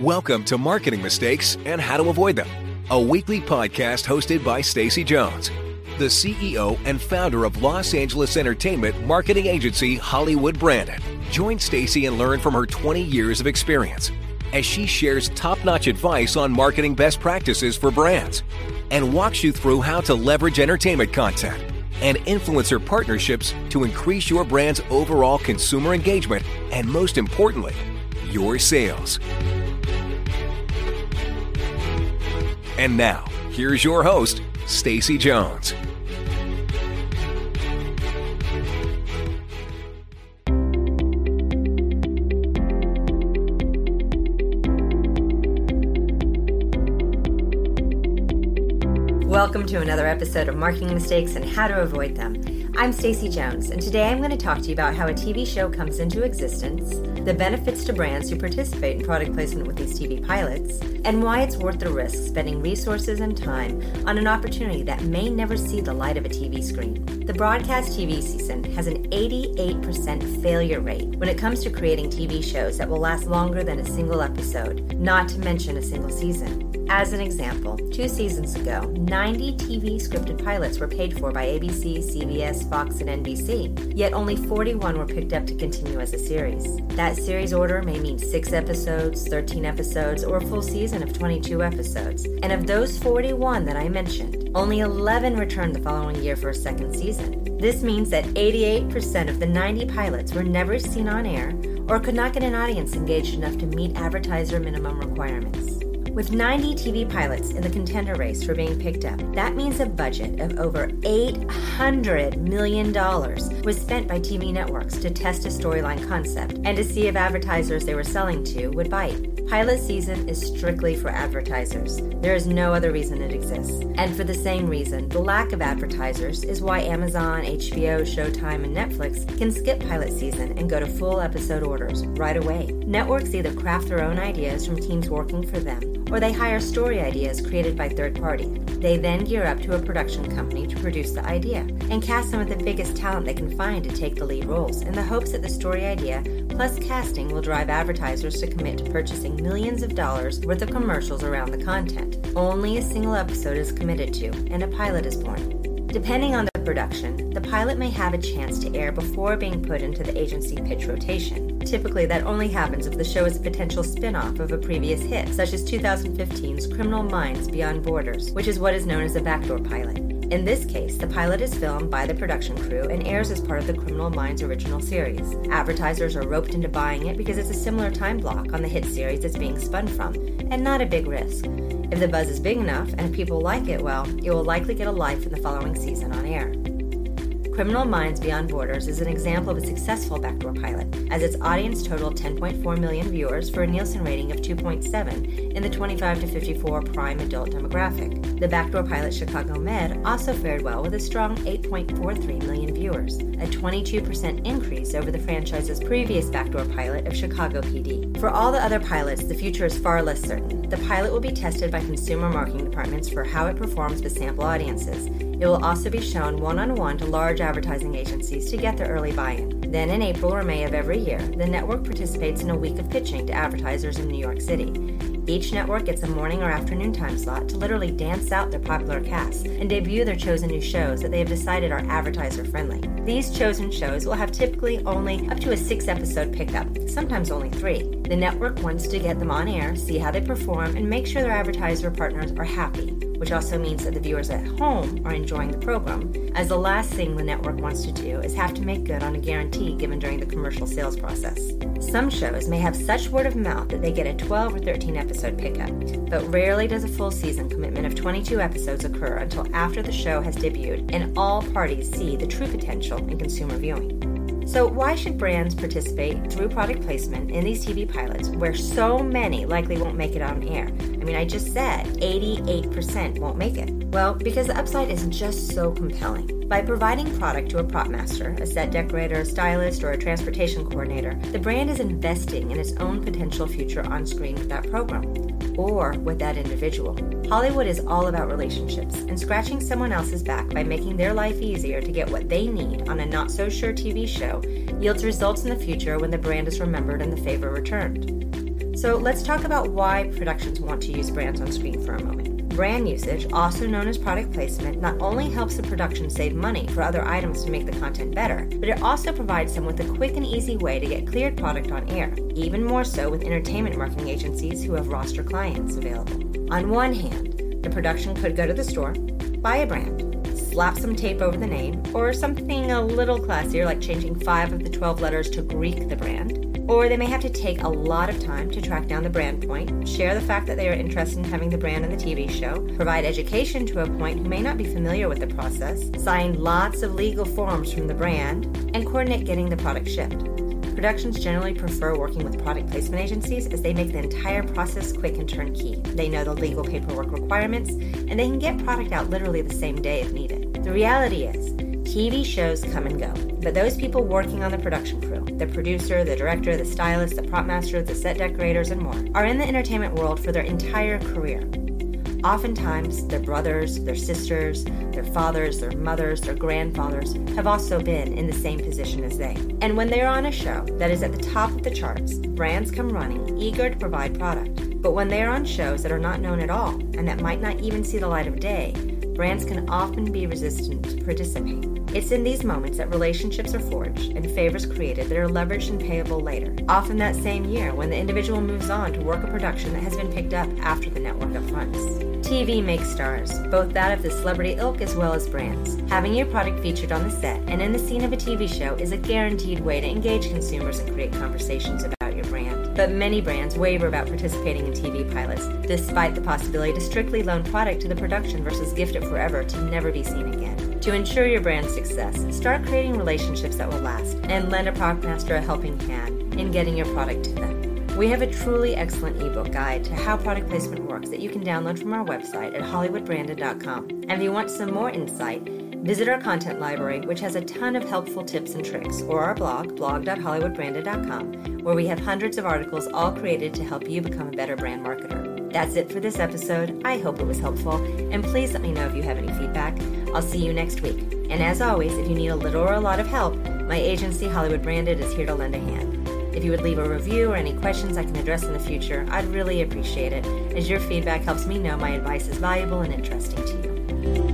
Welcome to Marketing Mistakes and How to Avoid Them, a weekly podcast hosted by Stacy Jones, the CEO and founder of Los Angeles entertainment marketing agency Hollywood Branded. Join Stacy and learn from her 20 years of experience as she shares top-notch advice on marketing best practices for brands and walks you through how to leverage entertainment content and influencer partnerships to increase your brand's overall consumer engagement and most importantly, your sales. And now, here's your host, Stacy Jones. Welcome to another episode of Marketing Mistakes and How to Avoid Them. I'm Stacy Jones, and today I'm going to talk to you about how a TV show comes into existence, the benefits to brands who participate in product placement with these TV pilots, and why it's worth the risk spending resources and time on an opportunity that may never see the light of a TV screen. The broadcast TV season has an 88% failure rate when it comes to creating TV shows that will last longer than a single episode, not to mention a single season. As an example, two seasons ago, 90 TV scripted pilots were paid for by ABC, CBS, Fox, and NBC, yet only 41 were picked up to continue as a series. That series order may mean 6 episodes, 13 episodes, or a full season of 22 episodes. And of those 41 that I mentioned, only 11 returned the following year for a second season. This means that 88% of the 90 pilots were never seen on air or could not get an audience engaged enough to meet advertiser minimum requirements. With 90 TV pilots in the contender race for being picked up, that means a budget of over $800 million was spent by TV networks to test a storyline concept and to see if advertisers they were selling to would bite. Pilot season is strictly for advertisers. There is no other reason it exists. And for the same reason, the lack of advertisers is why Amazon, HBO, Showtime, and Netflix can skip pilot season and go to full episode orders right away. Networks either craft their own ideas from teams working for them, or they hire story ideas created by third party. They then gear up to a production company to produce the idea and cast some of the biggest talent they can find to take the lead roles in the hopes that the story idea plus casting will drive advertisers to commit to purchasing millions of dollars worth of commercials around the content. Only a single episode is committed to, and a pilot is born. Depending on the production, the pilot may have a chance to air before being put into the agency pitch rotation. Typically, that only happens if the show is a potential spin off of a previous hit, such as 2015's Criminal Minds Beyond Borders, which is what is known as a backdoor pilot. In this case, the pilot is filmed by the production crew and airs as part of the Criminal Minds original series. Advertisers are roped into buying it because it's a similar time block on the hit series it's being spun from, and not a big risk. If the buzz is big enough and people like it well, it will likely get a life in the following season on air. Criminal Minds Beyond Borders is an example of a successful backdoor pilot, as its audience totaled 10.4 million viewers for a Nielsen rating of 2.7 in the 25 to 54 prime adult demographic. The backdoor pilot Chicago Med also fared well with a strong 8.43 million viewers, a 22% increase over the franchise's previous backdoor pilot of Chicago PD. For all the other pilots, the future is far less certain. The pilot will be tested by consumer marketing departments for how it performs with sample audiences. It will also be shown one on one to large advertising agencies to get their early buy in. Then, in April or May of every year, the network participates in a week of pitching to advertisers in New York City. Each network gets a morning or afternoon time slot to literally dance out their popular casts and debut their chosen new shows that they have decided are advertiser friendly. These chosen shows will have typically only up to a six episode pickup, sometimes only three. The network wants to get them on air, see how they perform, and make sure their advertiser partners are happy, which also means that the viewers at home are enjoying the program, as the last thing the network wants to do is have to make good on a guarantee given during the commercial sales process. Some shows may have such word of mouth that they get a 12 or 13 episode pickup, but rarely does a full season commitment of 22 episodes occur until after the show has debuted and all parties see the true potential in consumer viewing. So, why should brands participate through product placement in these TV pilots where so many likely won't make it on air? I mean, I just said 88% won't make it. Well, because the upside is just so compelling. By providing product to a prop master, a set decorator, a stylist, or a transportation coordinator, the brand is investing in its own potential future on screen with that program. or with that individual. Hollywood is all about relationships and scratching someone else's back by making their life easier to get what they need on a not so sure TV show yields results in the future when the brand is remembered and the favor returned. So let's talk about why productions want to use brands on screen for a moment. Brand usage, also known as product placement, not only helps the production save money for other items to make the content better, but it also provides them with a quick and easy way to get cleared product on air, even more so with entertainment marketing agencies who have roster clients available. On one hand, the production could go to the store, buy a brand, slap some tape over the name, or something a little classier like changing five of the 12 letters to Greek the brand, or they may have to take a lot of time to track down the brand point, share the fact that they are interested in having the brand in the TV show, provide education to a point who may not be familiar with the process, sign lots of legal forms from the brand, and coordinate getting the product shipped. Productions generally prefer working with product placement agencies as they make the entire process quick and turnkey. They know the legal paperwork requirements, and they can get product out literally the same day if needed. The reality is, TV shows come and go, but those people working on the production crew, the producer, the director, the stylist, the prop master, the set decorators, and more, are in the entertainment world for their entire career. Oftentimes, their brothers, their sisters, their fathers, their mothers, their grandfathers have also been in the same position as they. And when they are on a show that is at the top of the charts, brands come running, eager to provide product. But when they are on shows that are not known at all and that might not even see the light of day, brands can often be resistant to participate. It's in these moments that relationships are forged and favors created that are leveraged and payable later, often that same year when the individual moves on to work a production that has been picked up after the network upfronts. TV makes stars, both that of the celebrity ilk as well as brands. Having your product featured on the set and in the scene of a TV show is a guaranteed way to engage consumers and create conversations about. But many brands waver about participating in TV pilots, despite the possibility to strictly loan product to the production versus gift it forever to never be seen again. To ensure your brand's success, start creating relationships that will last and lend a product master a helping hand in getting your product to them. We have a truly excellent ebook guide to how product placement works that you can download from our website at hollywoodbranded.com. And if you want some more insight, visit our content library, which has a ton of helpful tips and tricks, or our blog, blog.hollywoodbranded.com, where we have hundreds of articles all created to help you become a better brand marketer. That's it for this episode. I hope it was helpful, and please let me know if you have any feedback. I'll see you next week. And as always, if you need a little or a lot of help, my agency, Hollywood Branded, is here to lend a hand. If you would leave a review or any questions I can address in the future, I'd really appreciate it, as your feedback helps me know my advice is valuable and interesting to you.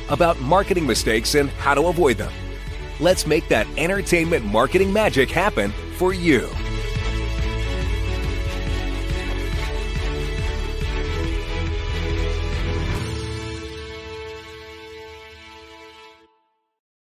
about marketing mistakes and how to avoid them. Let's make that entertainment marketing magic happen for you.